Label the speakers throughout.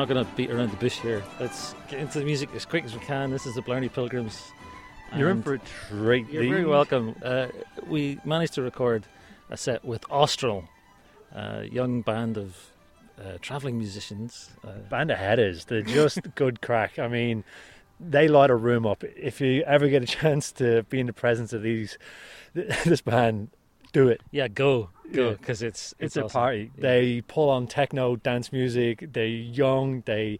Speaker 1: not going to beat around the bush here. Let's get into the music as quick as we can. This is the Blarney Pilgrims.
Speaker 2: You're in for a treat.
Speaker 1: You're very welcome. Uh, we managed to record a set with Austral, a young band of uh, travelling musicians. Uh,
Speaker 2: Band of headers. They're just good crack. I mean, they light a room up. If you ever get a chance to be in the presence of these, this band, do it.
Speaker 1: yeah, go, go,
Speaker 2: Yeah.
Speaker 1: because it's,
Speaker 2: It's,
Speaker 1: it's
Speaker 2: a
Speaker 1: awesome.
Speaker 2: party.
Speaker 1: Yeah.
Speaker 2: They pull on techno, dance music. They're young. They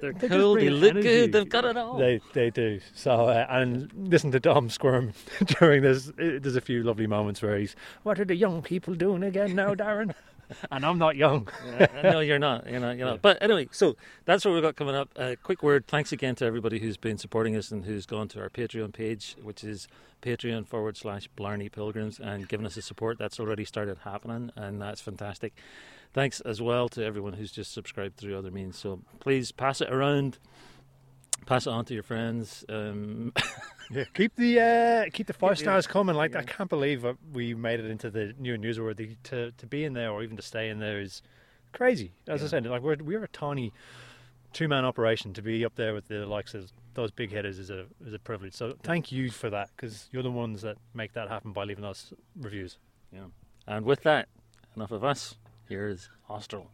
Speaker 1: They're
Speaker 2: they just
Speaker 1: cool. They look
Speaker 2: energy.
Speaker 1: good. They've got it all.
Speaker 2: They they do. So uh, and listen to Dom squirm during this. There's a few lovely moments where he's, "What are the young people doing again now, Darren?" and I'm not young.
Speaker 1: Yeah, no, you're not. You're not. You're not. But anyway, so that's what we've got coming up. A quick word. Thanks again to everybody who's been supporting us and who's gone to our Patreon page, which is Patreon forward slash Blarney Pilgrims, and given us the support. That's already started happening, and that's fantastic. Thanks as well to everyone who's just subscribed through other means. So please pass it around. Pass it on to your friends. Um,
Speaker 2: Yeah, keep the uh, keep the five
Speaker 1: the-
Speaker 2: stars coming. Like
Speaker 1: yeah.
Speaker 2: I can't believe we made it into the new and newsworthy. To to be in there or even to stay in there is crazy. As I said, like we're we're a tiny two man operation. To be up there with the likes of those big hitters is a is a privilege. So thank you for that because you're the ones that make that happen by leaving us reviews. Yeah.
Speaker 1: and with that, enough of us. Here is Austral.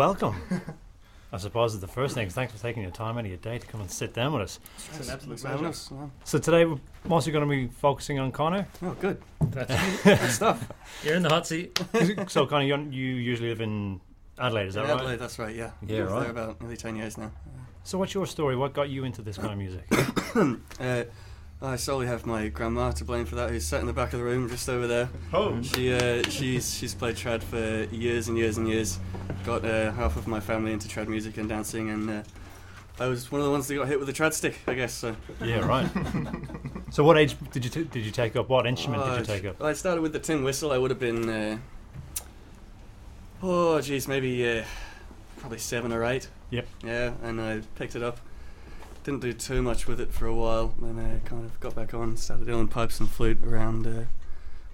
Speaker 2: Welcome. I suppose is the first thing. Thanks for taking your time out of your day to come and sit down with us.
Speaker 3: It's an absolute
Speaker 4: Thanks
Speaker 3: pleasure.
Speaker 4: having us. Well,
Speaker 2: So today we're mostly going to be focusing on Connor.
Speaker 4: Oh, good.
Speaker 1: That's,
Speaker 4: Good stuff.
Speaker 1: you're in the hot seat.
Speaker 2: so Connor, you, you usually live in Adelaide, is that
Speaker 4: Yeah,
Speaker 2: right?
Speaker 4: Adelaide, that's right, yeah.
Speaker 2: Yeah, right.
Speaker 4: there about nearly 10 years now.
Speaker 2: So what's your story? What got you into this kind of music?
Speaker 4: Uh, I solely have my grandma to blame for that, who's sat in the back of the room just over there.
Speaker 3: Oh,
Speaker 4: She uh, she's she's played trad for years and years and years. Got uh, half of my family into trad music and dancing, and uh, I was one of the ones that got hit with a trad stick, I guess. So.
Speaker 2: yeah, right. so what age did you t- did you take up? What instrument did you
Speaker 4: Uh,
Speaker 2: take up?
Speaker 4: I started with the tin whistle. I would have been, uh, oh geez, maybe uh, probably seven or eight.
Speaker 2: Yep.
Speaker 4: Yeah, and I picked it up. Didn't do too much with it for a while. Then I kind of got back on, started doing pipes and flute around, uh,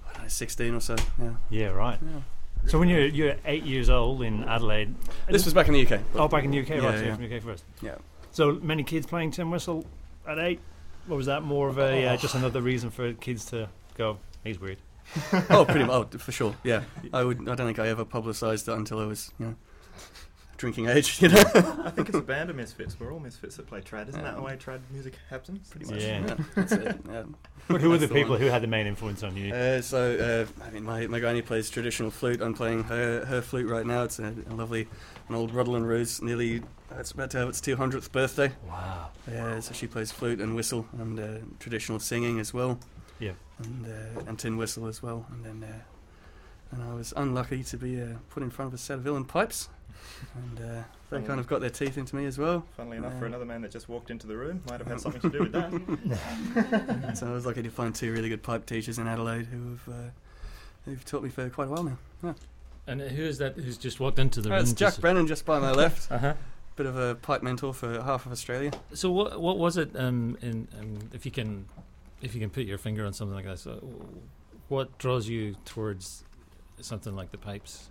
Speaker 4: I don't know, 16 or so. Yeah.
Speaker 2: Yeah, right.
Speaker 4: yeah.
Speaker 2: So when you're you're eight years old in Adelaide,
Speaker 4: This was back in the UK.
Speaker 2: oh back in the UK, right?
Speaker 4: Yeah,
Speaker 2: so
Speaker 4: yeah.
Speaker 2: from the UK first.
Speaker 4: Yeah.
Speaker 2: So many kids playing tin whistle at eight. What was that more of a uh,
Speaker 4: Oh.
Speaker 2: just another reason for kids to go? He's weird.
Speaker 4: oh, pretty much. Oh, for sure. Yeah. I would. I don't think I ever publicised that until I was, you know, drinking age. You know.
Speaker 3: I think it's a band of misfits. We're all misfits that play trad. Isn't that the way trad music happens? Pretty much.
Speaker 2: Yeah.
Speaker 4: yeah that's it. Yeah.
Speaker 2: But who were the
Speaker 4: the
Speaker 2: people
Speaker 4: one.
Speaker 2: who had the main influence on you?
Speaker 4: Uh, so, uh, I mean, my, my granny plays traditional flute. I'm playing her, her flute right now. It's a, a lovely, an old Rudall and Rose. Nearly, it's about to have its 200th birthday.
Speaker 2: wow.
Speaker 4: Yeah, so she plays flute and whistle and uh, traditional singing as well.
Speaker 2: Yeah.
Speaker 4: And uh, and tin whistle as well. And then, uh, and I was unlucky to be uh, put in front of a set of uilleann pipes, and uh, they kind of got their teeth into me as well.
Speaker 3: Funnily enough, for another man that just walked into the room, might have had something to do with that.
Speaker 4: so I was lucky to find two really good pipe teachers in Adelaide who have uh, who've taught me for quite a while now.
Speaker 1: And who is that who's just walked into the
Speaker 4: Uh,
Speaker 1: room?
Speaker 4: it's Jack
Speaker 1: just-
Speaker 4: Brennan just by my left.
Speaker 1: Uh-huh.
Speaker 4: Bit of a pipe mentor for half of Australia.
Speaker 1: So what what was it? Um, in um, if you can if you can put your finger on something like this, so what draws you towards something like the pipes?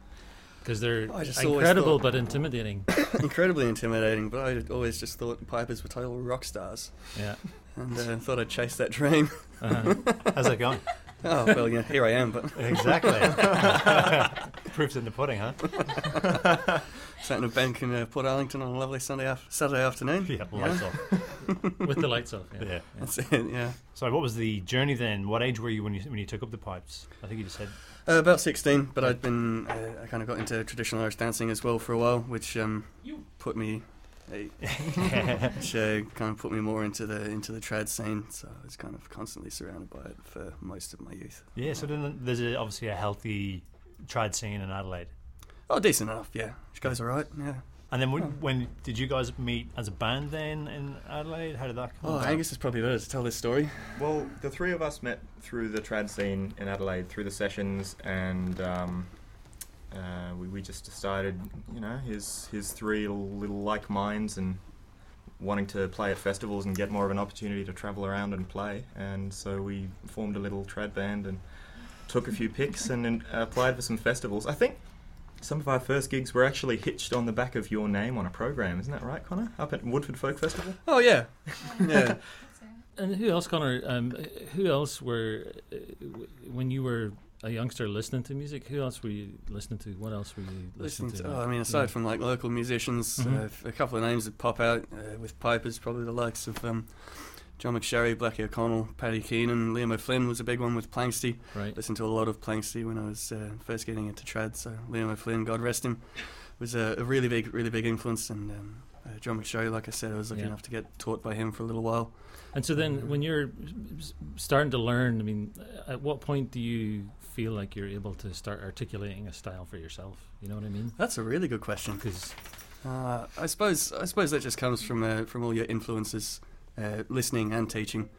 Speaker 1: Because they're incredible
Speaker 4: thought-
Speaker 1: but intimidating.
Speaker 4: Incredibly intimidating, but I always just thought pipers were total rock stars,
Speaker 1: Yeah.
Speaker 4: and uh, thought I'd chase that dream.
Speaker 1: Uh-huh.
Speaker 2: How's that going?
Speaker 4: Oh well, yeah, here I am. But
Speaker 2: exactly. Proof's in the pudding, huh?
Speaker 4: sat in a bank in uh, Portarlington on a lovely Sunday af- Saturday afternoon.
Speaker 2: Yeah, lights off.
Speaker 1: With the lights off. Yeah.
Speaker 2: Yeah.
Speaker 4: That's it. Yeah.
Speaker 2: So what was the journey then? What age were you when you when you took up the pipes? I think you just said.
Speaker 4: Uh, about 16, but I'd been, uh, I kind of got into traditional Irish dancing as well for a while, which um, put me, hey, which uh, kind of put me more into the into the trad scene. So I was kind of constantly surrounded by it for most of my youth.
Speaker 2: yeah. So then there's a, obviously a healthy trad scene in Adelaide.
Speaker 4: Oh, decent enough, yeah. Which goes all right, yeah.
Speaker 2: And then when,
Speaker 4: Oh.
Speaker 2: when did you guys meet as a band then in Adelaide? How did that come
Speaker 4: Oh,
Speaker 2: about?
Speaker 4: Angus is probably better to tell this story.
Speaker 3: well, the three of us met through the trad scene in Adelaide, through the sessions, and um, uh, we, we just decided, you know, his his three little, little like minds and wanting to play at festivals and get more of an opportunity to travel around and play. And so we formed a little trad band and took a few pics and, then applied for some festivals. I think some of our first gigs were actually hitched on the back of your name on a program, isn't that right, Connor? Up at Woodford Folk Festival?
Speaker 4: Oh, yeah. Yeah.
Speaker 1: And who else, Connor? Um, who else were uh, w- when you were a youngster listening to music? Who else were you listening to? What else were you listening,
Speaker 4: Listening to,
Speaker 1: to?
Speaker 4: oh, I mean, aside from like local musicians,
Speaker 1: Mhm.
Speaker 4: uh, a couple of names that pop out uh, with pipers, probably the likes of um, John McSherry, Blackie O'Connell, Paddy Keenan, Liam O'Flynn was a big one with Planxty.
Speaker 1: right.
Speaker 4: Listened to a lot of Planxty when I was uh, first getting into trad. So Liam O'Flynn, God rest him, was a, a really big, really big influence. And um, John McSherry, like I said, I was lucky
Speaker 1: Yeah.
Speaker 4: enough to get taught by him for a little while.
Speaker 1: And so then, when you're starting to learn, I mean, at what point do you feel like you're able to start articulating a style for yourself? You know what I mean?
Speaker 4: That's a really good question.
Speaker 1: Because
Speaker 4: Uh, I suppose I suppose that just comes from uh, from all your influences, uh, listening and teaching.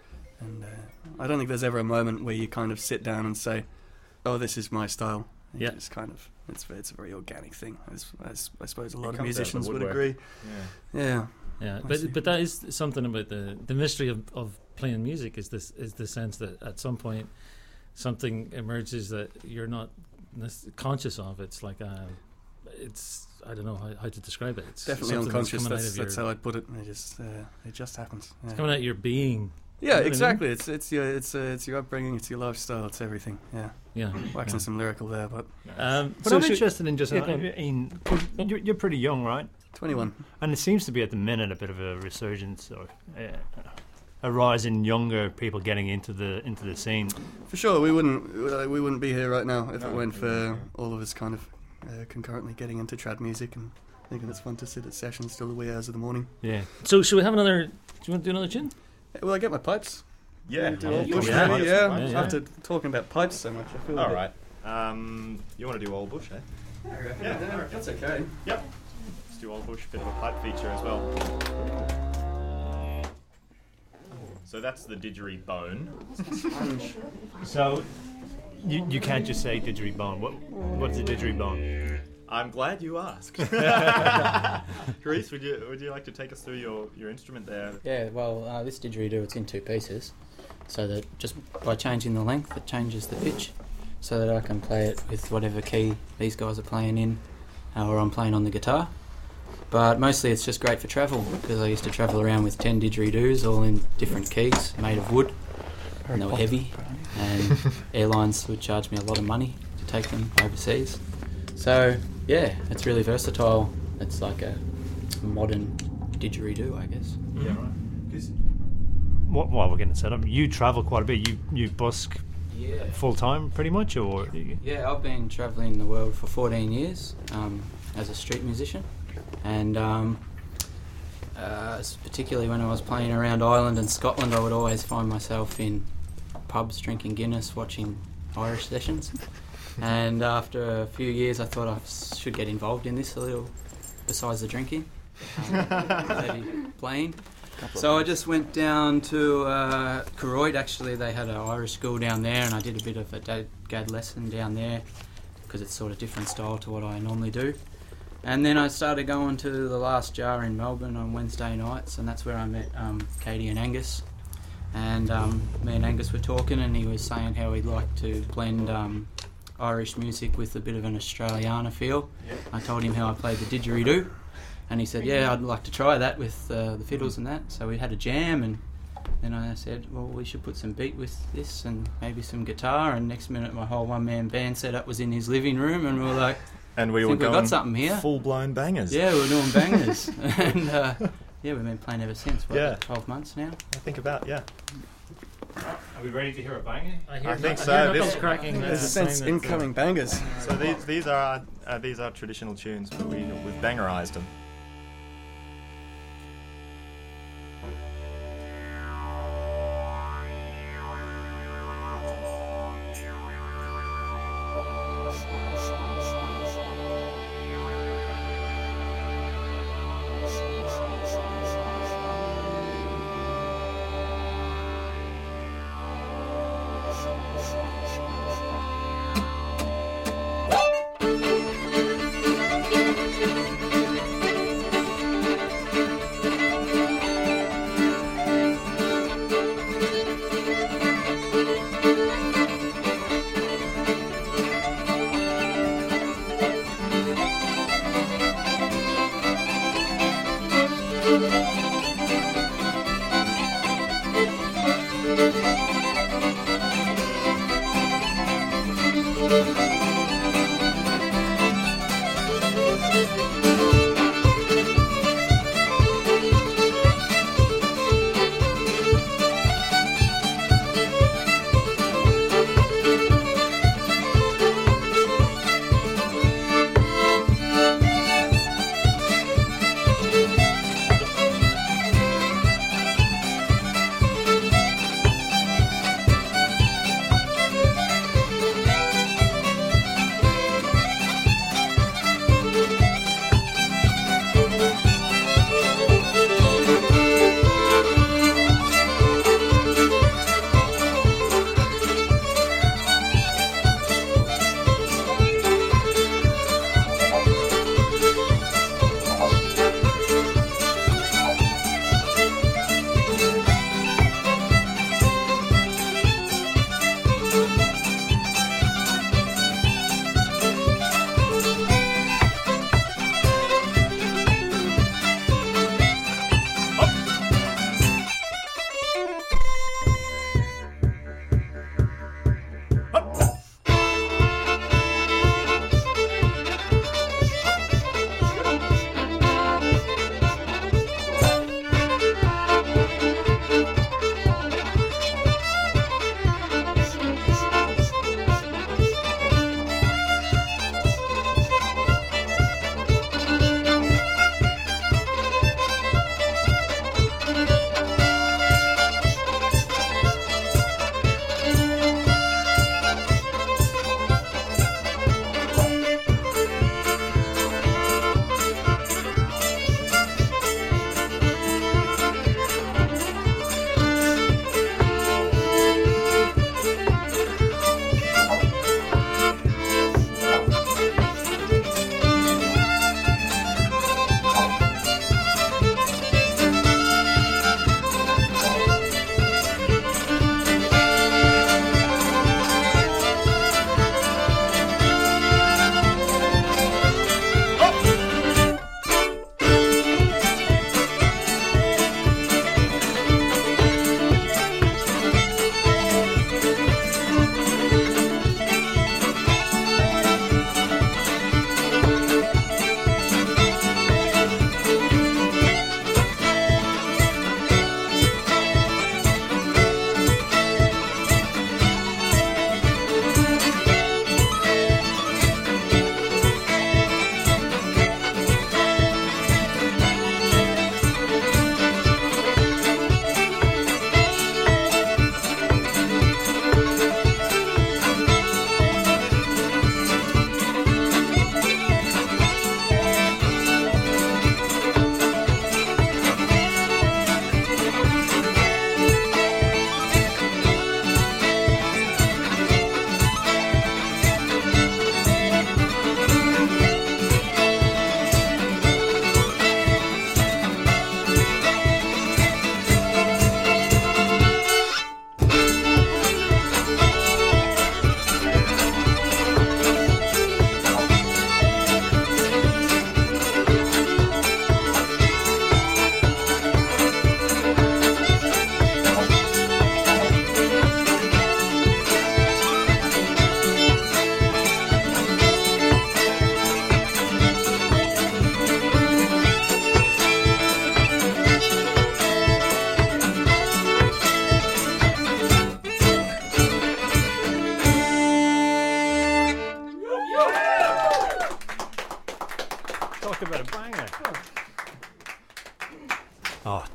Speaker 4: And uh, I don't think there's ever a moment where you kind of sit down and say, "Oh, this is my style."
Speaker 1: Yeah.
Speaker 4: It's kind of it's it's a very organic thing. As, as I suppose a lot of
Speaker 3: comes out of the
Speaker 4: musicians would agree.
Speaker 3: Yeah.
Speaker 4: Yeah.
Speaker 1: yeah, but
Speaker 4: see.
Speaker 1: but that is something about the the mystery of, of playing music is this is the sense that at some point something emerges that you're not conscious of. It's like a, it's I don't know how, how to describe it. It's
Speaker 4: Definitely
Speaker 1: something
Speaker 4: unconscious.
Speaker 1: coming out
Speaker 4: That's,
Speaker 1: of
Speaker 4: that's
Speaker 1: your-
Speaker 4: how I'd put it. It just uh, it just happens. Yeah.
Speaker 1: It's coming out of your being,
Speaker 4: Yeah,
Speaker 1: know what I mean?
Speaker 4: exactly. It's it's your it's uh, it's your upbringing, it's your lifestyle, it's everything. Yeah,
Speaker 1: Yeah.
Speaker 4: waxing some lyrical there, but
Speaker 1: Um,
Speaker 2: But
Speaker 1: so
Speaker 2: I'm interested in just
Speaker 1: Yeah,
Speaker 2: uh,
Speaker 1: go on.
Speaker 2: in 'cause you're, you're pretty young, right?
Speaker 4: 21.
Speaker 2: And it seems to be at the minute a bit of a resurgence or uh, a rise in younger people getting into the into the scene.
Speaker 4: For sure, we wouldn't uh, we wouldn't be here right now if it weren't for all of us kind of uh, concurrently getting into trad music and thinking it's fun to sit at sessions till the wee hours of the morning.
Speaker 2: Yeah.
Speaker 1: So should we have another? Do you want to do another tune?
Speaker 4: Hey, will I get my pipes?
Speaker 3: Yeah.
Speaker 4: Do
Speaker 1: Yeah,
Speaker 4: old bush
Speaker 1: can
Speaker 4: maybe?
Speaker 1: have
Speaker 4: yeah.
Speaker 1: pipes, yeah,
Speaker 4: After talking about pipes so much, I feel. a
Speaker 3: All
Speaker 4: bit-
Speaker 3: right. Um, you want to do old bush, eh?
Speaker 4: Yeah, that's okay.
Speaker 3: Yep. Let's do old bush. Bit of a pipe feature as well. So that's the didgeridoo bone.
Speaker 2: So you, you can't just say didgeridoo. What what's a didgeridoo?
Speaker 3: I'm glad you asked. Reese, would you would you like to take us through your, your instrument there?
Speaker 5: Yeah, well, uh, this didgeridoo, it's in two pieces. So that just by changing the length, it changes the pitch. So that I can play it with whatever key these guys are playing in, uh, or I'm playing on the guitar. But mostly it's just great for travel because I used to travel around with 10 didgeridoos all in different keys, made of wood. And they were heavy, and airlines would charge me a lot of money to take them overseas. So, yeah, it's really versatile. It's like a modern didgeridoo, I guess.
Speaker 2: Yeah, right. Because what, while we're getting set up, you travel quite a bit. You you busk
Speaker 5: Yeah.
Speaker 2: full time, pretty much, or
Speaker 5: Yeah, I've been travelling the world for 14 years um, as a street musician, and um, uh, particularly when I was playing around Ireland and Scotland, I would always find myself in pubs drinking Guinness, watching Irish sessions. And after a few years, I thought I should get involved in this a little, besides the drinking, um, maybe playing. So I just went down to uh, Koroit. Actually, they had an Irish school down there, and I did a bit of a dad, gad lesson down there because it's sort of different style to what I normally do. And then I started going to the Last Jar in Melbourne on Wednesday nights, and that's where I met um, Katie and Angus. And um, me and Angus were talking, and he was saying how he'd like to blend um, Irish music with a bit of an Australiana feel. I told him how I played the didgeridoo, and he said, "Yeah, I'd like to try that with uh, the fiddles and that." So we had a jam, and then I said, "Well, we should put some beat with this, and maybe some guitar." And next minute, my whole one-man band setup was in his living room, and we were like,
Speaker 3: And we were going
Speaker 5: got something here.
Speaker 3: full blown bangers.
Speaker 5: "Yeah, we're doing bangers," and uh, yeah, we've been playing ever since. What,
Speaker 3: Yeah.
Speaker 5: twelve months now.
Speaker 3: I think about yeah.
Speaker 2: Are we ready to hear a banger?
Speaker 3: I think so. This-
Speaker 1: cracking.
Speaker 4: There's a sense
Speaker 1: saying that, uh,
Speaker 4: incoming bangers.
Speaker 3: So these these are uh, these are traditional tunes, but we we've bangerized them.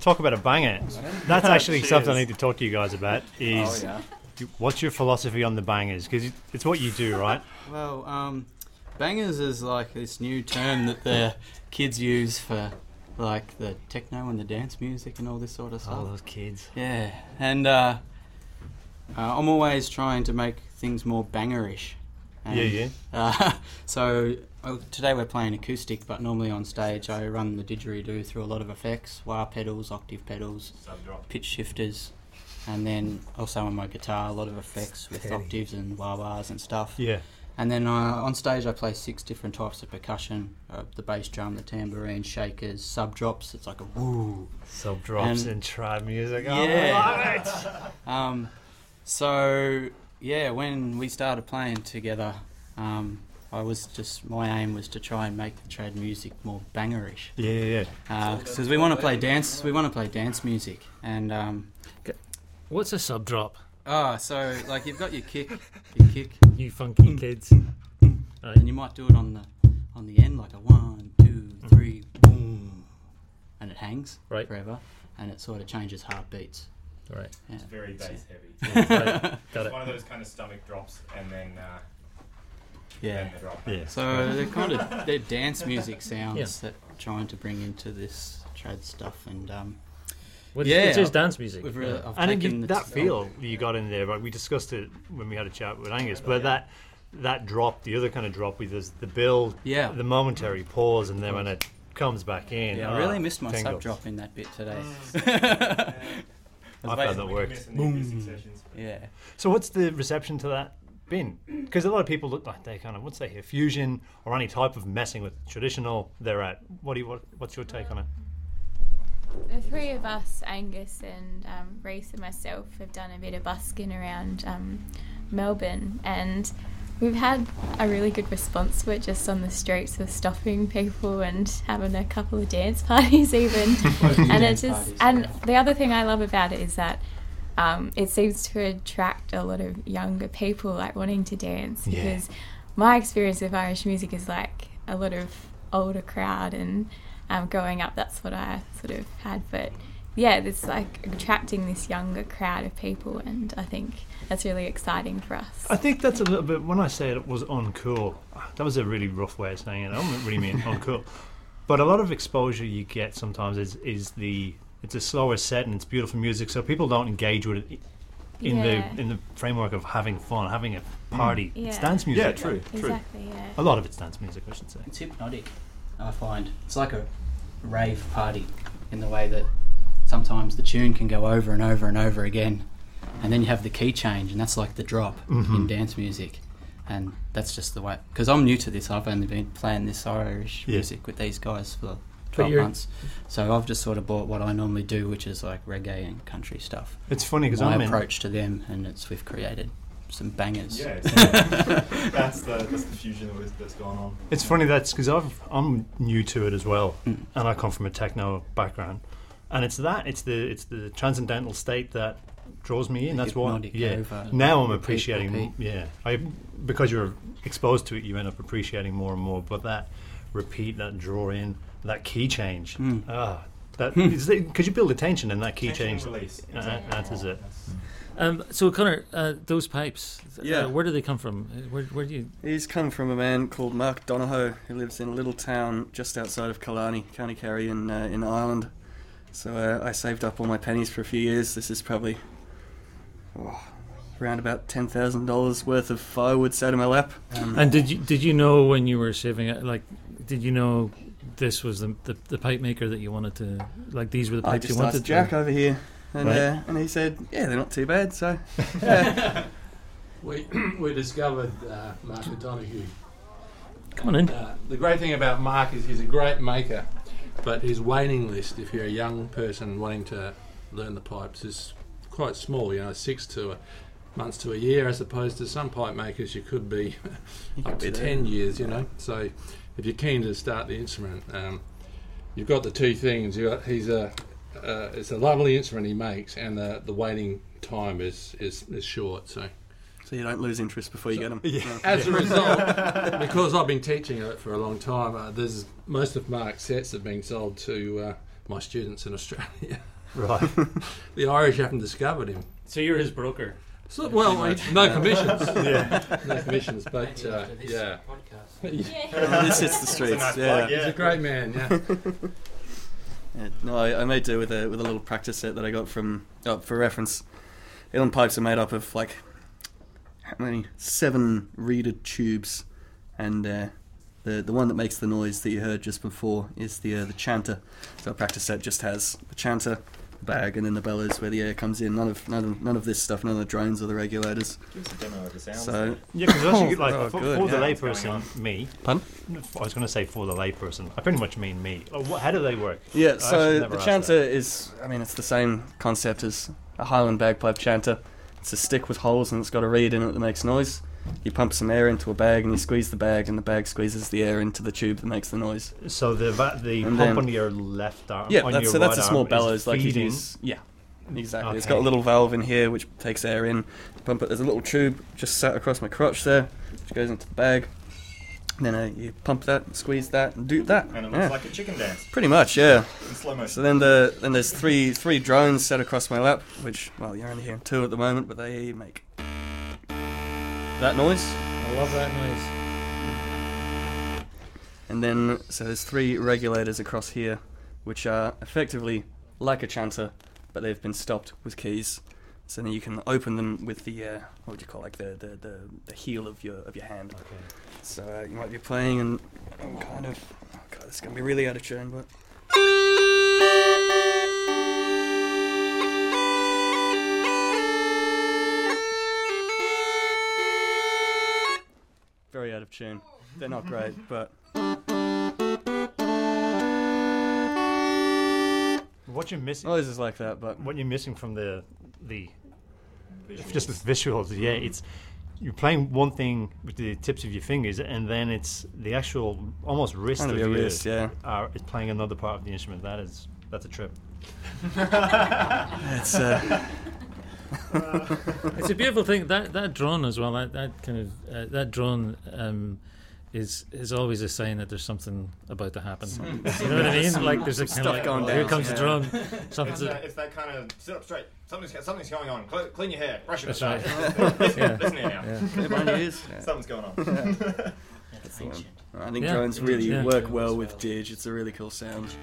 Speaker 2: Talk about a banger. That's actually something I need to talk to you guys about. Is
Speaker 5: Oh,
Speaker 2: what's your philosophy on the bangers? Because it's what you do, right?
Speaker 5: Well, um, bangers is like this new term that the kids use for like the techno and the dance music and all this sort of stuff.
Speaker 2: Oh, those kids.
Speaker 5: Yeah, and uh, uh, I'm always trying to make things more bangerish. And,
Speaker 2: Yeah, yeah.
Speaker 5: Uh, so uh, today we're playing acoustic, but normally on stage I run the didgeridoo through a lot of effects: wah pedals, octave pedals, pitch shifters, and then also on my guitar a lot of effects with
Speaker 2: Petty.
Speaker 5: octaves and wah wahs and stuff.
Speaker 2: Yeah.
Speaker 5: And then uh, on stage, I play six different types of percussion: uh, the bass drum, the tambourine, shakers, sub drops. It's like a woo.
Speaker 2: Sub drops
Speaker 5: And-
Speaker 2: and trad music. Oh,
Speaker 5: Yeah.
Speaker 2: I love it.
Speaker 5: Um, so yeah, when we started playing together, um, I was just my aim was to try and make the trad music more bangerish
Speaker 2: Yeah, yeah, yeah.
Speaker 5: because we want to play dance. We want to play dance music, and um,
Speaker 1: What's a sub drop?
Speaker 5: oh, so like you've got your kick, your kick,
Speaker 1: You funky kids. Right.
Speaker 5: and you might do it on the on the end like a one, two, three, boom, and it hangs
Speaker 1: Right.
Speaker 5: forever, and it sort of changes heartbeats.
Speaker 1: Right.
Speaker 5: Yeah.
Speaker 3: It's very bass heavy.
Speaker 1: Right. Got
Speaker 3: It's
Speaker 1: it.
Speaker 3: one of those kind of stomach drops, and then uh,
Speaker 5: Yeah.
Speaker 3: then the drop.
Speaker 2: Yeah.
Speaker 5: So they're kind of they're dance music sounds
Speaker 1: Yeah.
Speaker 5: that trying to bring into this trad stuff, and um,
Speaker 1: Which,
Speaker 5: Yeah.
Speaker 1: it's is dance music.
Speaker 5: we've really, I've
Speaker 2: And
Speaker 5: taken
Speaker 2: you, that
Speaker 5: t-
Speaker 2: feel you got in there, but we discussed it when we had a chat with Angus. But that that drop, the other kind of drop with this, the build,
Speaker 5: Yeah.
Speaker 2: the momentary pause, and then when it comes back in,
Speaker 5: Yeah, I
Speaker 2: ah,
Speaker 5: really missed my
Speaker 2: tingles.
Speaker 5: sub drop in that bit today.
Speaker 2: I found that worked.
Speaker 3: Missing the acoustic sessions.
Speaker 5: yeah.
Speaker 2: So what's the reception to that been? Because a lot of people look like they kind of what's they here fusion or any type of messing with traditional. They're at. What do you what, What's your take on it?
Speaker 6: The three of us, Angus and um, Reese and myself, have done a bit of busking around um, Melbourne, and we've had a really good response to it just on the streets of stopping people and having a couple of dance parties even. and it just
Speaker 5: parties,
Speaker 6: and
Speaker 5: yeah.
Speaker 6: the other thing I love about it is that um, it seems to attract a lot of younger people like wanting to dance
Speaker 2: Yeah.
Speaker 6: because my experience of Irish music is like a lot of older crowd and um, growing up that's what I sort of had but yeah it's like attracting this younger crowd of people and I think that's really exciting for us
Speaker 2: I think that's a little bit. When I say it was uncool, that was a really rough way of saying it. I don't really mean uncool, but a lot of exposure you get sometimes is is the it's a slower set and it's beautiful music, so people don't engage with it in
Speaker 6: Yeah.
Speaker 2: the in the framework of having fun, having a party. It's
Speaker 6: Yeah.
Speaker 2: dance music.
Speaker 3: Yeah, true, true.
Speaker 6: exactly yeah
Speaker 2: A lot of it's dance music, I should say.
Speaker 5: It's hypnotic, I find. It's like a rave party in the way that sometimes the tune can go over and over and over again, and then you have the key change, and that's like the drop in mm-hmm. dance music. And that's just the way. Because I'm new to this, I've only been playing this Irish
Speaker 2: Yeah.
Speaker 5: music with these guys for 12 months. So I've just sort of bought what I normally do, which is like reggae and country stuff.
Speaker 2: It's funny because
Speaker 5: My
Speaker 2: I'm in,
Speaker 5: approach to them, and it's we've created some bangers.
Speaker 3: Yeah, that's the that's the fusion that was, that's gone on.
Speaker 2: It's funny that's because I'm new to it as well,
Speaker 5: Mm.
Speaker 2: and I come from a techno background, and it's that it's the it's the transcendental state that draws me in.
Speaker 5: The
Speaker 2: That's what.
Speaker 5: hypnotic
Speaker 2: Yeah. Now I'm
Speaker 5: repeat,
Speaker 2: appreciating.
Speaker 5: repeat.
Speaker 2: Yeah. I because you're exposed to it, you end up appreciating more and more. But that repeat, that draw in, that key change.
Speaker 5: Mm.
Speaker 2: Ah, that because you build attention and that key
Speaker 3: Tension
Speaker 2: change.
Speaker 3: release.
Speaker 2: Uh,
Speaker 3: exactly.
Speaker 2: that is it.
Speaker 1: Um, so Connor, uh, those pipes.
Speaker 4: Yeah.
Speaker 1: Uh, where do they come from? Uh, Where, where do you?
Speaker 4: These come from a man called Mark Donohoe, who lives in a little town just outside of Killarney, County Kerry in uh, in Ireland. So uh, I saved up all my pennies for a few years. This is probably oh, around about ten thousand dollars worth of firewood sat in my lap. Um,
Speaker 1: And did you did you know when you were saving it? Like, did you know this was the, the the pipe maker that you wanted to? Like, these were the
Speaker 4: I
Speaker 1: pipes
Speaker 4: just
Speaker 1: you wanted.
Speaker 4: asked Jack over here, and
Speaker 1: Right.
Speaker 4: uh, and he said, "Yeah, they're not too bad." So yeah.
Speaker 7: We, we discovered uh, Mark O'Donoghue.
Speaker 1: Come on in.
Speaker 7: Uh, the great thing about Mark is he's a great maker, but his waiting list, if you're a young person wanting to learn the pipes, is quite small. You know, six to a months to a year, as opposed to some pipe makers you could be
Speaker 4: You
Speaker 7: up to ten years. You know, so if you're keen to start the instrument, um, you've got the two things. You got he's a uh, it's a lovely instrument he makes, and the the waiting time is is, is short. So.
Speaker 4: so you don't lose interest before you get them.
Speaker 7: As a result, because I've been teaching it for a long time, uh, there's most of Mark's sets have been sold to uh, my students in Australia.
Speaker 2: Right.
Speaker 7: the Irish haven't discovered him.
Speaker 1: So you're his broker.
Speaker 7: So, well, no commissions.
Speaker 2: yeah.
Speaker 7: No commissions, but uh, yeah.
Speaker 4: this hits the streets.
Speaker 3: nice
Speaker 4: yeah.
Speaker 3: plug,
Speaker 7: He's a great man, yeah.
Speaker 4: Yeah, no, I, I made do with a with a little practice set that I got from oh, for reference. Uilleann pipes are made up of like how many seven reeded tubes, and uh, the the one that makes the noise that you heard just before is the uh, the chanter. So a practice set just has the chanter, the bag, and then the bellows where the air comes in. None of none of, none of this stuff. None of the drones or the regulators.
Speaker 3: Give us a demo of the sounds.
Speaker 4: So
Speaker 2: Yeah, because actually, like
Speaker 4: Oh,
Speaker 2: for,
Speaker 4: good,
Speaker 2: for the
Speaker 3: yeah. What's
Speaker 2: layperson, me.
Speaker 4: Pardon?
Speaker 2: I was going to say for the layperson. I pretty much mean me. Like, what, how do they work?
Speaker 4: Yeah,
Speaker 2: actually
Speaker 4: so the chanter
Speaker 2: that.
Speaker 4: is, I mean, it's the same concept as a Highland bagpipe chanter. It's a stick with holes and it's got a reed in it that makes noise. You pump some air into a bag and you squeeze the bag, and the bag squeezes the air into the tube that makes the noise.
Speaker 2: So the va- the
Speaker 4: And
Speaker 2: pump
Speaker 4: then-
Speaker 2: on your left arm.
Speaker 4: Yeah,
Speaker 2: on
Speaker 4: that's,
Speaker 2: your
Speaker 4: so that's
Speaker 2: right
Speaker 4: a small bellows, like you use. Yeah, exactly. It's got a little valve in here which takes air in. Pump it. There's a little tube just sat across my crotch there, which goes into the bag. And then uh, you pump that, squeeze that, and do that.
Speaker 3: and it looks
Speaker 4: Yeah.
Speaker 3: like a chicken dance
Speaker 4: Pretty much, yeah.
Speaker 3: in slow motion.
Speaker 4: So then the then there's three three drones set across my lap, which well you're only hearing two at the moment, but they make that noise.
Speaker 1: I love that noise.
Speaker 4: And then so there's three regulators across here, which are effectively like a chanter, but they've been stopped with keys. So then you can open them with the uh, what would you call like the, the, the, the heel of your of your hand.
Speaker 2: Okay.
Speaker 4: So uh, you might be playing and I'm kind of oh god this is gonna be really out of tune, but. Of tune. They're not great, but
Speaker 2: What you're missing,
Speaker 4: Oh, this is like that. But
Speaker 2: what you're missing from the the just the visuals, yeah, it's you're playing one thing with the tips of your fingers, and then it's the actual almost wrist
Speaker 4: kind
Speaker 2: of
Speaker 4: of your
Speaker 2: your
Speaker 4: wrist, yeah.
Speaker 2: are is playing another part of the instrument. That is that's a trip.
Speaker 4: It's uh,
Speaker 1: It's a beautiful thing. That that drone as well. That that kind of uh, that drone um, is is always a sign that there's something about to happen. you know what I mean? Like there's a kind
Speaker 4: stuff
Speaker 1: of like,
Speaker 4: going
Speaker 1: oh, here
Speaker 4: down,
Speaker 1: comes the
Speaker 4: yeah.
Speaker 1: drone.
Speaker 3: It's
Speaker 1: Something's
Speaker 3: that, it's that kind of sit up straight. Something's something's going on. Cle- clean your hair. Brush it
Speaker 1: That's
Speaker 3: aside.
Speaker 1: right.
Speaker 3: listen,
Speaker 1: Yeah.
Speaker 3: listen here now.
Speaker 1: yeah.
Speaker 4: your ears. Yeah.
Speaker 3: Something's going on.
Speaker 4: That's the one. I think
Speaker 1: Yeah.
Speaker 4: drones really
Speaker 1: Yeah.
Speaker 4: work well with Dig. It's a really cool sound.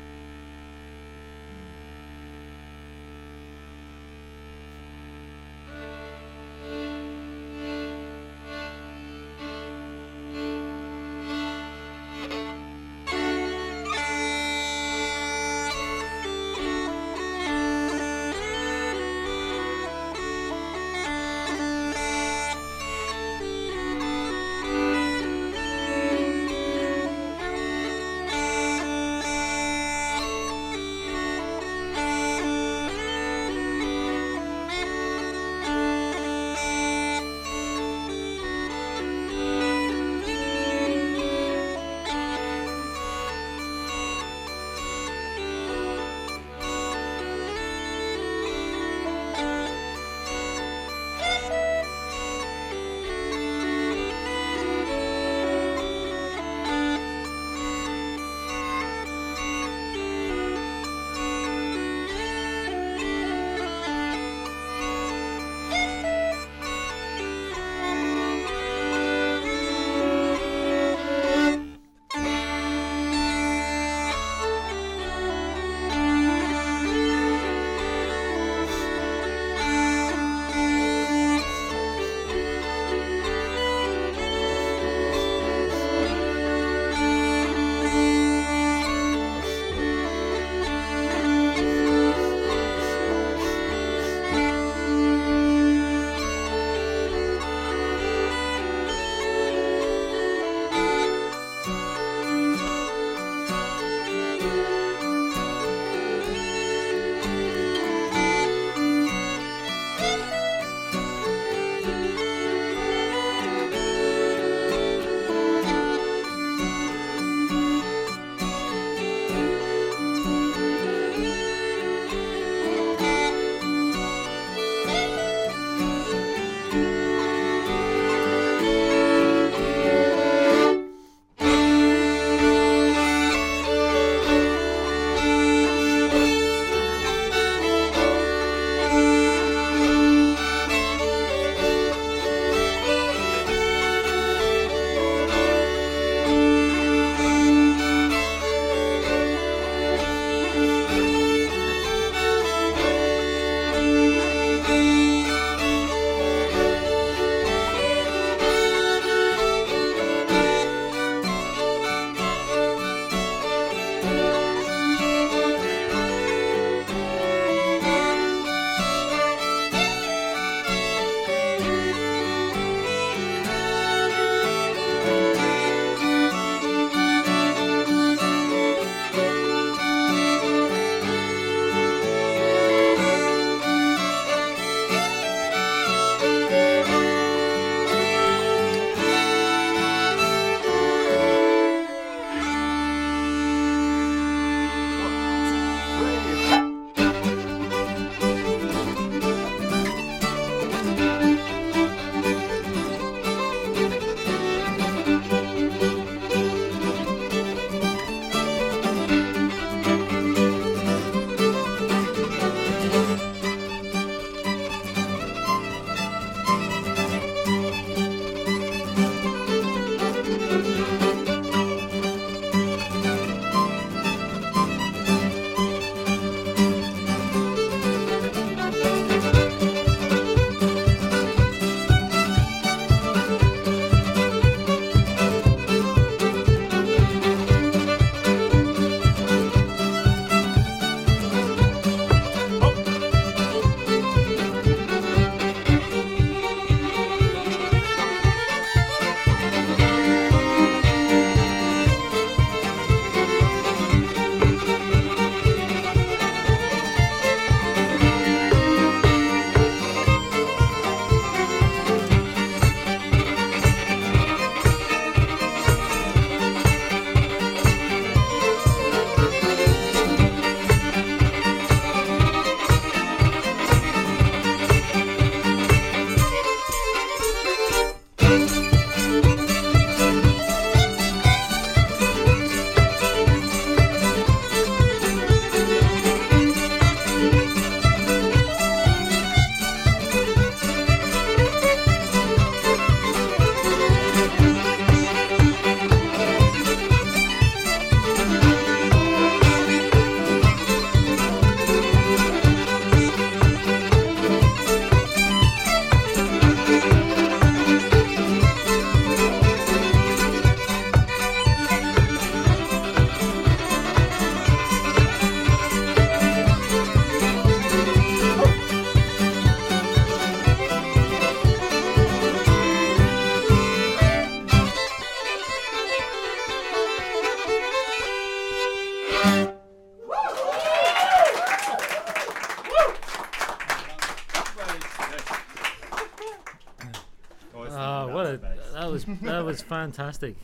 Speaker 1: Fantastic.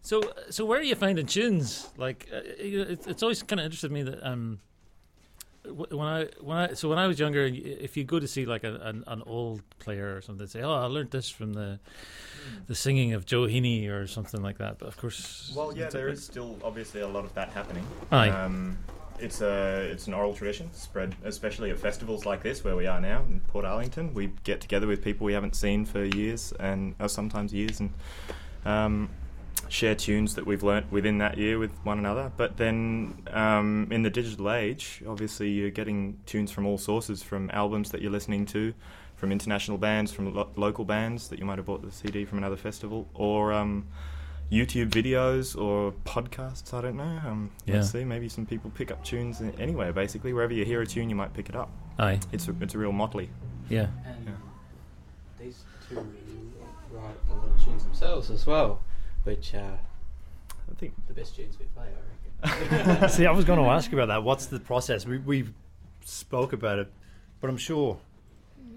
Speaker 1: So so where are you finding tunes? Like uh, it's, it's always kind of interested me that um when I when I so when I was younger, if you go to see like a, an an old player or something, they'd say, oh, I learned this from the the singing of Joe Heaney or something like that. But of course,
Speaker 3: Well, yeah, there is still obviously a lot of that happening.
Speaker 1: Aye.
Speaker 3: Um, it's a it's an oral tradition spread, especially at festivals like this where we are now in Portarlington. We get together with people we haven't seen for years and or sometimes years and um, share tunes that we've learnt within that year with one another. But then um, in the digital age, obviously you're getting tunes from all sources, from albums that you're listening to, from international bands, from lo- local bands that you might have bought the CD from another festival, or um, YouTube videos or podcasts. I don't know. Um,
Speaker 1: Yeah.
Speaker 3: Let's see. Maybe some people pick up tunes anywhere. Basically, wherever you hear a tune, you might pick it up.
Speaker 1: aye,
Speaker 3: It's a, it's a real motley.
Speaker 1: yeah.
Speaker 5: And
Speaker 3: Yeah.
Speaker 5: these two tunes themselves as well, which are
Speaker 3: I think
Speaker 5: the best tunes we play, I reckon.
Speaker 2: See, I was going to ask you about that. What's the process? We we spoke about it, but I'm sure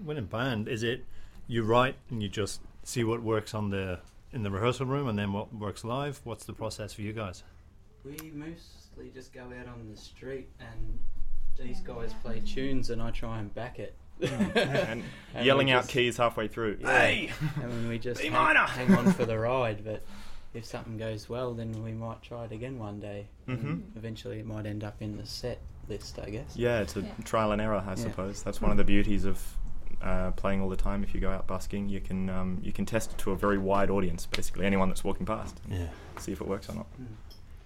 Speaker 2: when in band, is it you write and you just see what works on the in the rehearsal room, and then what works live? What's the process for you guys?
Speaker 5: We mostly just go out on the street and these guys play tunes and I try and back it.
Speaker 3: And,
Speaker 5: And
Speaker 3: yelling out
Speaker 5: just-
Speaker 3: keys halfway through.
Speaker 5: Yeah. and then we just
Speaker 3: B
Speaker 5: hang,
Speaker 3: minor.
Speaker 5: hang on for the ride. But if something goes well, then we might try it again one day.
Speaker 3: Mhm.
Speaker 5: Eventually, it might end up in the set list, I guess.
Speaker 3: Yeah, it's a
Speaker 6: Yeah.
Speaker 3: trial and error, I
Speaker 5: Yeah.
Speaker 3: suppose. That's one of the beauties of uh, playing all the time. If you go out busking, you can um, you can test it to a very wide audience, basically anyone that's walking past,
Speaker 2: Yeah.
Speaker 3: see if it works or not.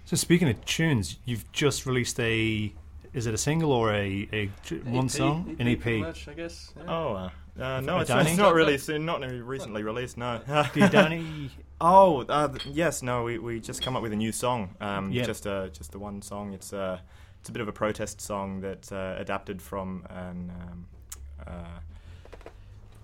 Speaker 2: So speaking of tunes, you've just released a. Is it a single or a, a one song? An
Speaker 4: E pretty
Speaker 2: EP.
Speaker 4: much, I guess. yeah.
Speaker 3: Oh, uh, uh, no, it's, it's not really soon, not really recently released. No.
Speaker 2: Did Danny?
Speaker 3: Oh, uh, yes, no, we, we just come up with a new song. Um,
Speaker 2: Yeah.
Speaker 3: Just uh, just the one song. It's uh, it's a bit of a protest song that uh, adapted from an um, uh,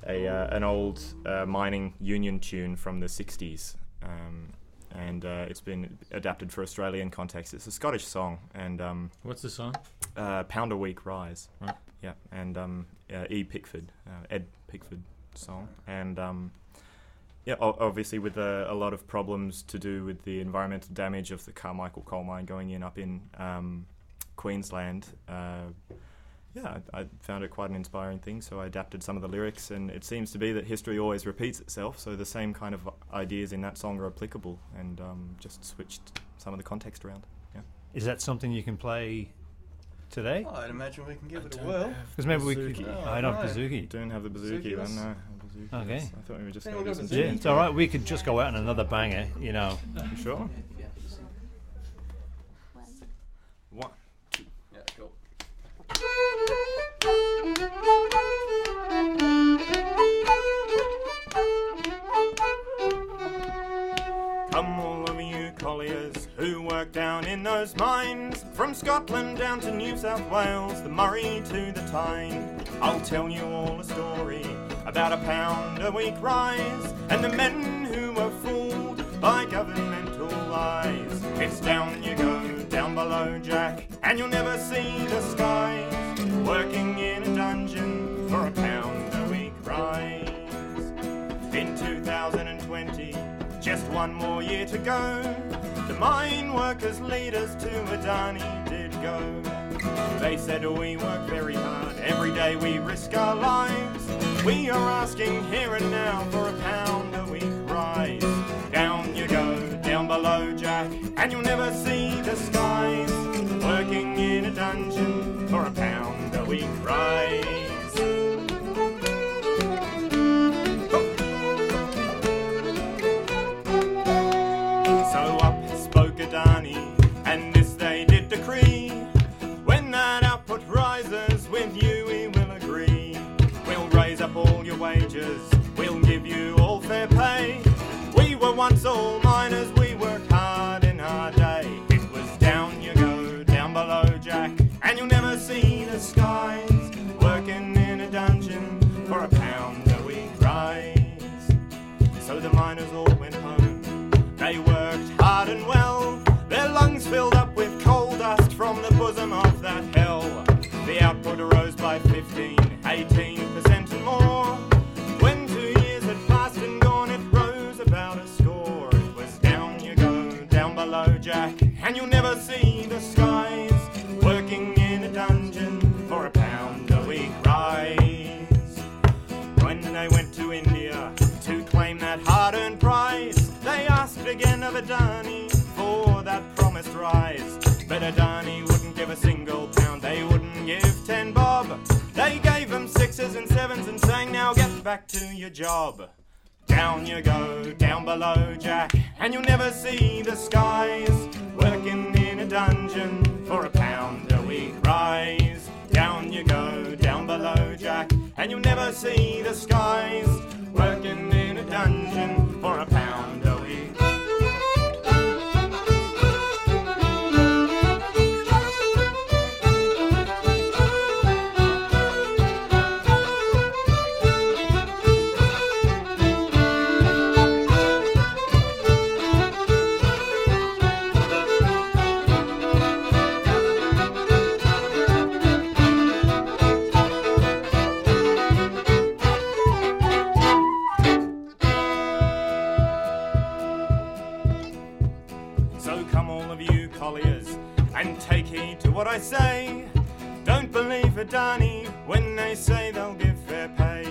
Speaker 3: a uh, an old uh, mining union tune from the '60s. Um, and uh, it's been adapted for Australian context. It's a Scottish song, and um,
Speaker 1: What's the song?
Speaker 3: uh, Pound a Week Rise.
Speaker 1: Right.
Speaker 3: Yeah, and um, uh, E. Pickford, uh, Ed Pickford song, and um, yeah, o- obviously with uh, a lot of problems to do with the environmental damage of the Carmichael coal mine going in up in um, Queensland. Yeah, I, I found it quite an inspiring thing, so I adapted some of the lyrics, and it seems to be that history always repeats itself. So the same kind of ideas in that song are applicable, and um, just switched some of the context around. Yeah.
Speaker 2: Is that something you can play today?
Speaker 4: Oh, I'd imagine we can give it a whirl.
Speaker 2: Because maybe we could.
Speaker 3: Bouzouki.
Speaker 2: I don't have
Speaker 4: Oh,
Speaker 3: You
Speaker 2: Bazooki.
Speaker 3: don't have the bazooki,
Speaker 4: Bazooki,
Speaker 3: then no. Bazooki,
Speaker 2: Okay.
Speaker 3: that's- I thought we were just going to
Speaker 4: go
Speaker 3: do
Speaker 2: Yeah, it's all right. We could just go out on another banger, you know.
Speaker 3: You sure? Come all of you colliers who work down in those mines, from Scotland down to New South Wales, the Murray to the Tyne. I'll tell you all a story about a pound a week rise, and the men who were fooled by governmental lies. It's down you go, down below Jack, and you'll never see the skies. Working in a dungeon for a pound a week rise. In 2020, just one more year to go. The mine workers' leaders to Adani did go. They said we work very hard, every day we risk our lives. We are asking here and now for a pound a week rise. Down you go, down below Jack, and you'll never see a what I say. Don't believe Adani when they say they'll give fair pay.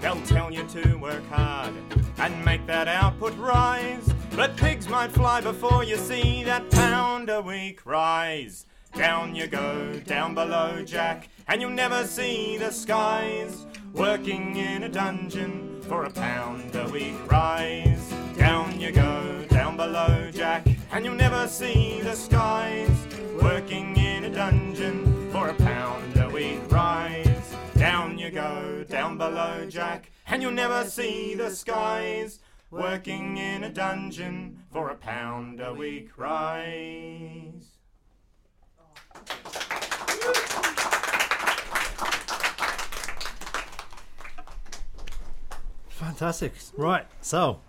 Speaker 3: They'll tell you to work hard and make that output rise. But pigs might fly before you see that pound a week rise. Down you go, down below, Jack, and you'll never see the skies. Working in a dungeon for a pound a week rise. Down you go, down below, Jack, and you'll never see the skies. Working in a dungeon for a pound a week rise. Down you go, down below, Jack, and you'll never see the skies. Working in a dungeon for a pound a week rise.
Speaker 2: Fantastic. Right. So,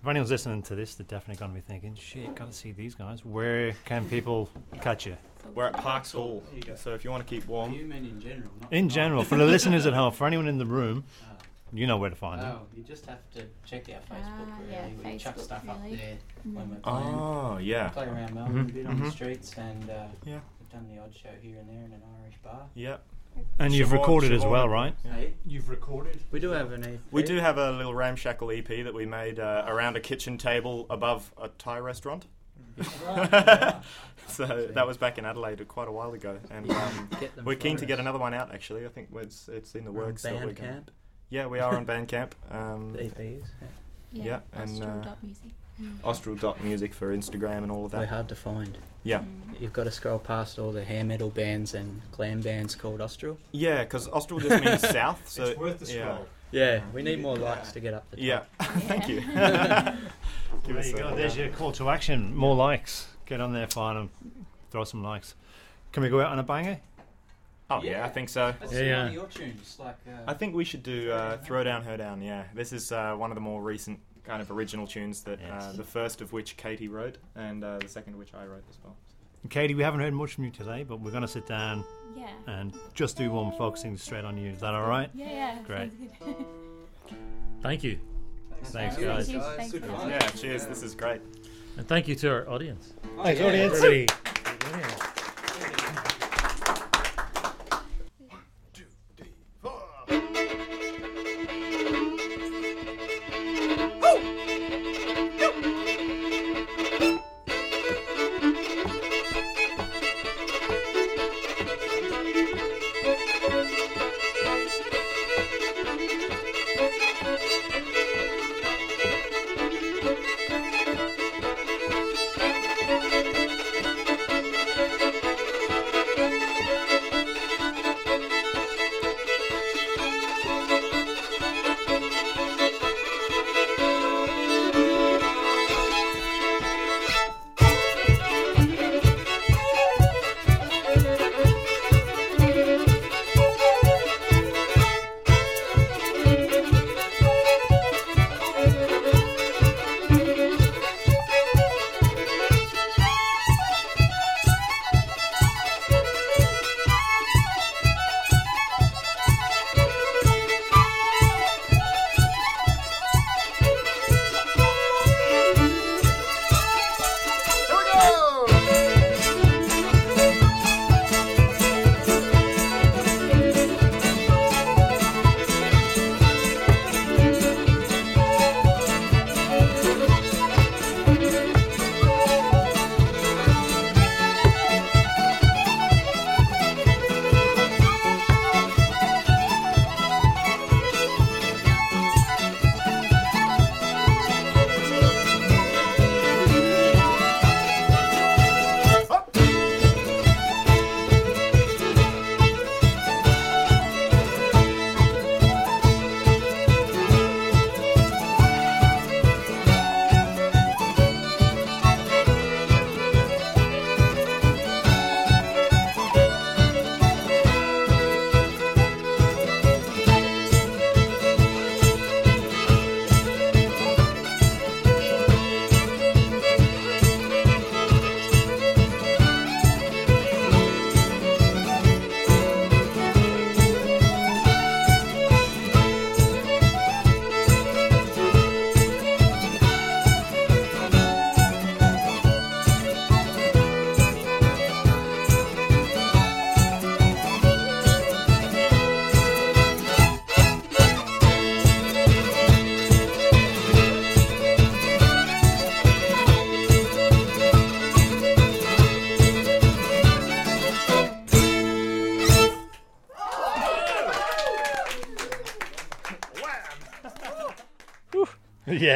Speaker 2: if anyone's listening to this, they're definitely going to be thinking, shit, got to see these guys. Where can people catch you?
Speaker 3: We're at Parks Hall, so if you want to keep warm.
Speaker 5: You mean in general? Not
Speaker 2: In general, for the listeners at home, for anyone in the room, you know where to find them.
Speaker 5: Oh, you just have to check our Facebook.
Speaker 6: Ah,
Speaker 5: really.
Speaker 6: yeah,
Speaker 5: we chuck
Speaker 6: Facebook,
Speaker 5: stuff
Speaker 6: really.
Speaker 5: up there when we're playing.
Speaker 3: Oh, yeah.
Speaker 5: Play around Melbourne a bit on
Speaker 3: mhm.
Speaker 5: the streets, and uh,
Speaker 3: Yeah.
Speaker 5: we've done the odd show here and there in an Irish bar.
Speaker 3: Yep.
Speaker 2: And you've
Speaker 3: Siobhan-
Speaker 2: recorded as well, right?
Speaker 5: Hey,
Speaker 7: You've recorded.
Speaker 5: we do have an EP.
Speaker 3: We do have a little ramshackle EP that we made uh, around a kitchen table above a Thai restaurant. so that was back in Adelaide quite a while ago, and um, we're keen to get another one out. Actually, I think it's it's in the
Speaker 5: We're on
Speaker 3: works. so we're
Speaker 5: Bandcamp.
Speaker 3: Yeah, we are on Bandcamp. Um,
Speaker 5: The EP is. Yeah.
Speaker 3: Yeah, and, uh,
Speaker 6: music.
Speaker 3: Austral dot music for Instagram and all of that.
Speaker 5: They're hard to find.
Speaker 3: Yeah,
Speaker 6: Mm.
Speaker 5: You've got to scroll past all the hair metal bands and glam bands called Austral.
Speaker 3: yeah, because Austral just means south. So
Speaker 7: it's worth the
Speaker 3: yeah.
Speaker 7: scroll.
Speaker 5: Yeah, we need more likes to get up the top.
Speaker 3: Yeah, thank you.
Speaker 2: There
Speaker 3: Give us
Speaker 2: you go. There's your call to action. More likes. Get on there, find them, throw some likes. Can we go out on a banger?
Speaker 3: Oh yeah, I think so.
Speaker 5: That's
Speaker 1: Yeah, yeah.
Speaker 5: your tunes, like. Uh,
Speaker 3: I think we should do uh, "Throw Down, Her Down." Yeah, this is uh, one of the more recent kind of original tunes that uh, the first of which Katie wrote, and uh, the second of which I wrote as well.
Speaker 2: Katie, we haven't heard much from you today, but we're going to sit down
Speaker 6: Yeah.
Speaker 2: and just do one focusing straight on you. Is that all right?
Speaker 6: Yeah, yeah.
Speaker 2: Great.
Speaker 1: Thank you.
Speaker 2: Thanks,
Speaker 6: Thank
Speaker 2: guys.
Speaker 6: you, thanks for having me.
Speaker 3: Yeah, cheers. This is great.
Speaker 1: And thank you to our audience.
Speaker 2: Thanks, audience.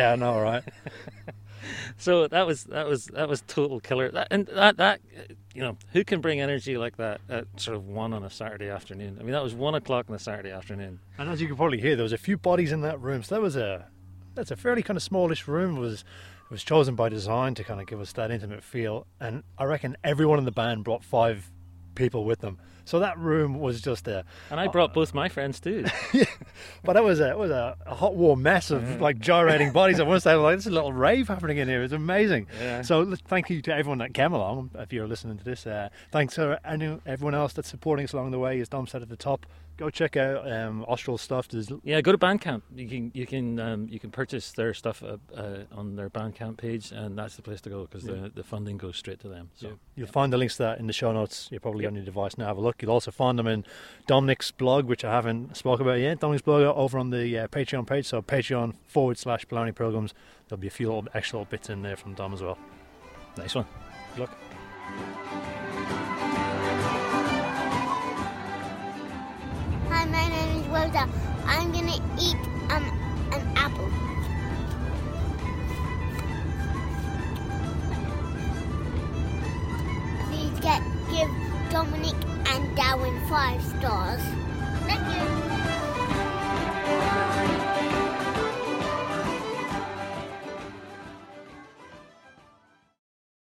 Speaker 2: Yeah, I know, right?
Speaker 1: so that was that was that was total killer. That, and that that you know who can bring energy like that at sort of one on a Saturday afternoon? I mean that was one o'clock on a Saturday afternoon.
Speaker 2: And as you can probably hear, there was a few bodies in that room. So that was a that's a fairly kind of smallish room. It was it was chosen by design to kind of give us that intimate feel. And I reckon everyone in the band brought five people with them. So that room was just there.
Speaker 1: And I brought both my friends too.
Speaker 2: yeah, but it was a it was a, a hot warm mess of mm-hmm. like gyrating bodies. I want to say like this is a little rave happening in here. It's amazing.
Speaker 1: Yeah.
Speaker 2: So thank you to everyone that came along. If you're listening to this, uh, thanks to everyone else that's supporting us along the way. As Dom said at the top, go check out um, Austral stuff. There's
Speaker 1: yeah, go to Bandcamp. You can you can um, you can purchase their stuff uh, uh, on their Bandcamp page, and that's the place to go because yeah. the, the funding goes straight to them. So
Speaker 2: yeah. you'll yeah. find the links to that in the show notes. You're probably on your device now. Have a look. You'll also find them in Dominic's blog, which I haven't spoken about yet. Dominic's blog over on the uh, Patreon page. So Patreon forward slash Blarney Programs. There'll be a few little extra little bits in there from Dom as well.
Speaker 1: Nice one.
Speaker 2: Good luck.
Speaker 8: My name is Rosa. I'm gonna eat um an apple. Please get give Dominic and Darwin five stars. Thank you.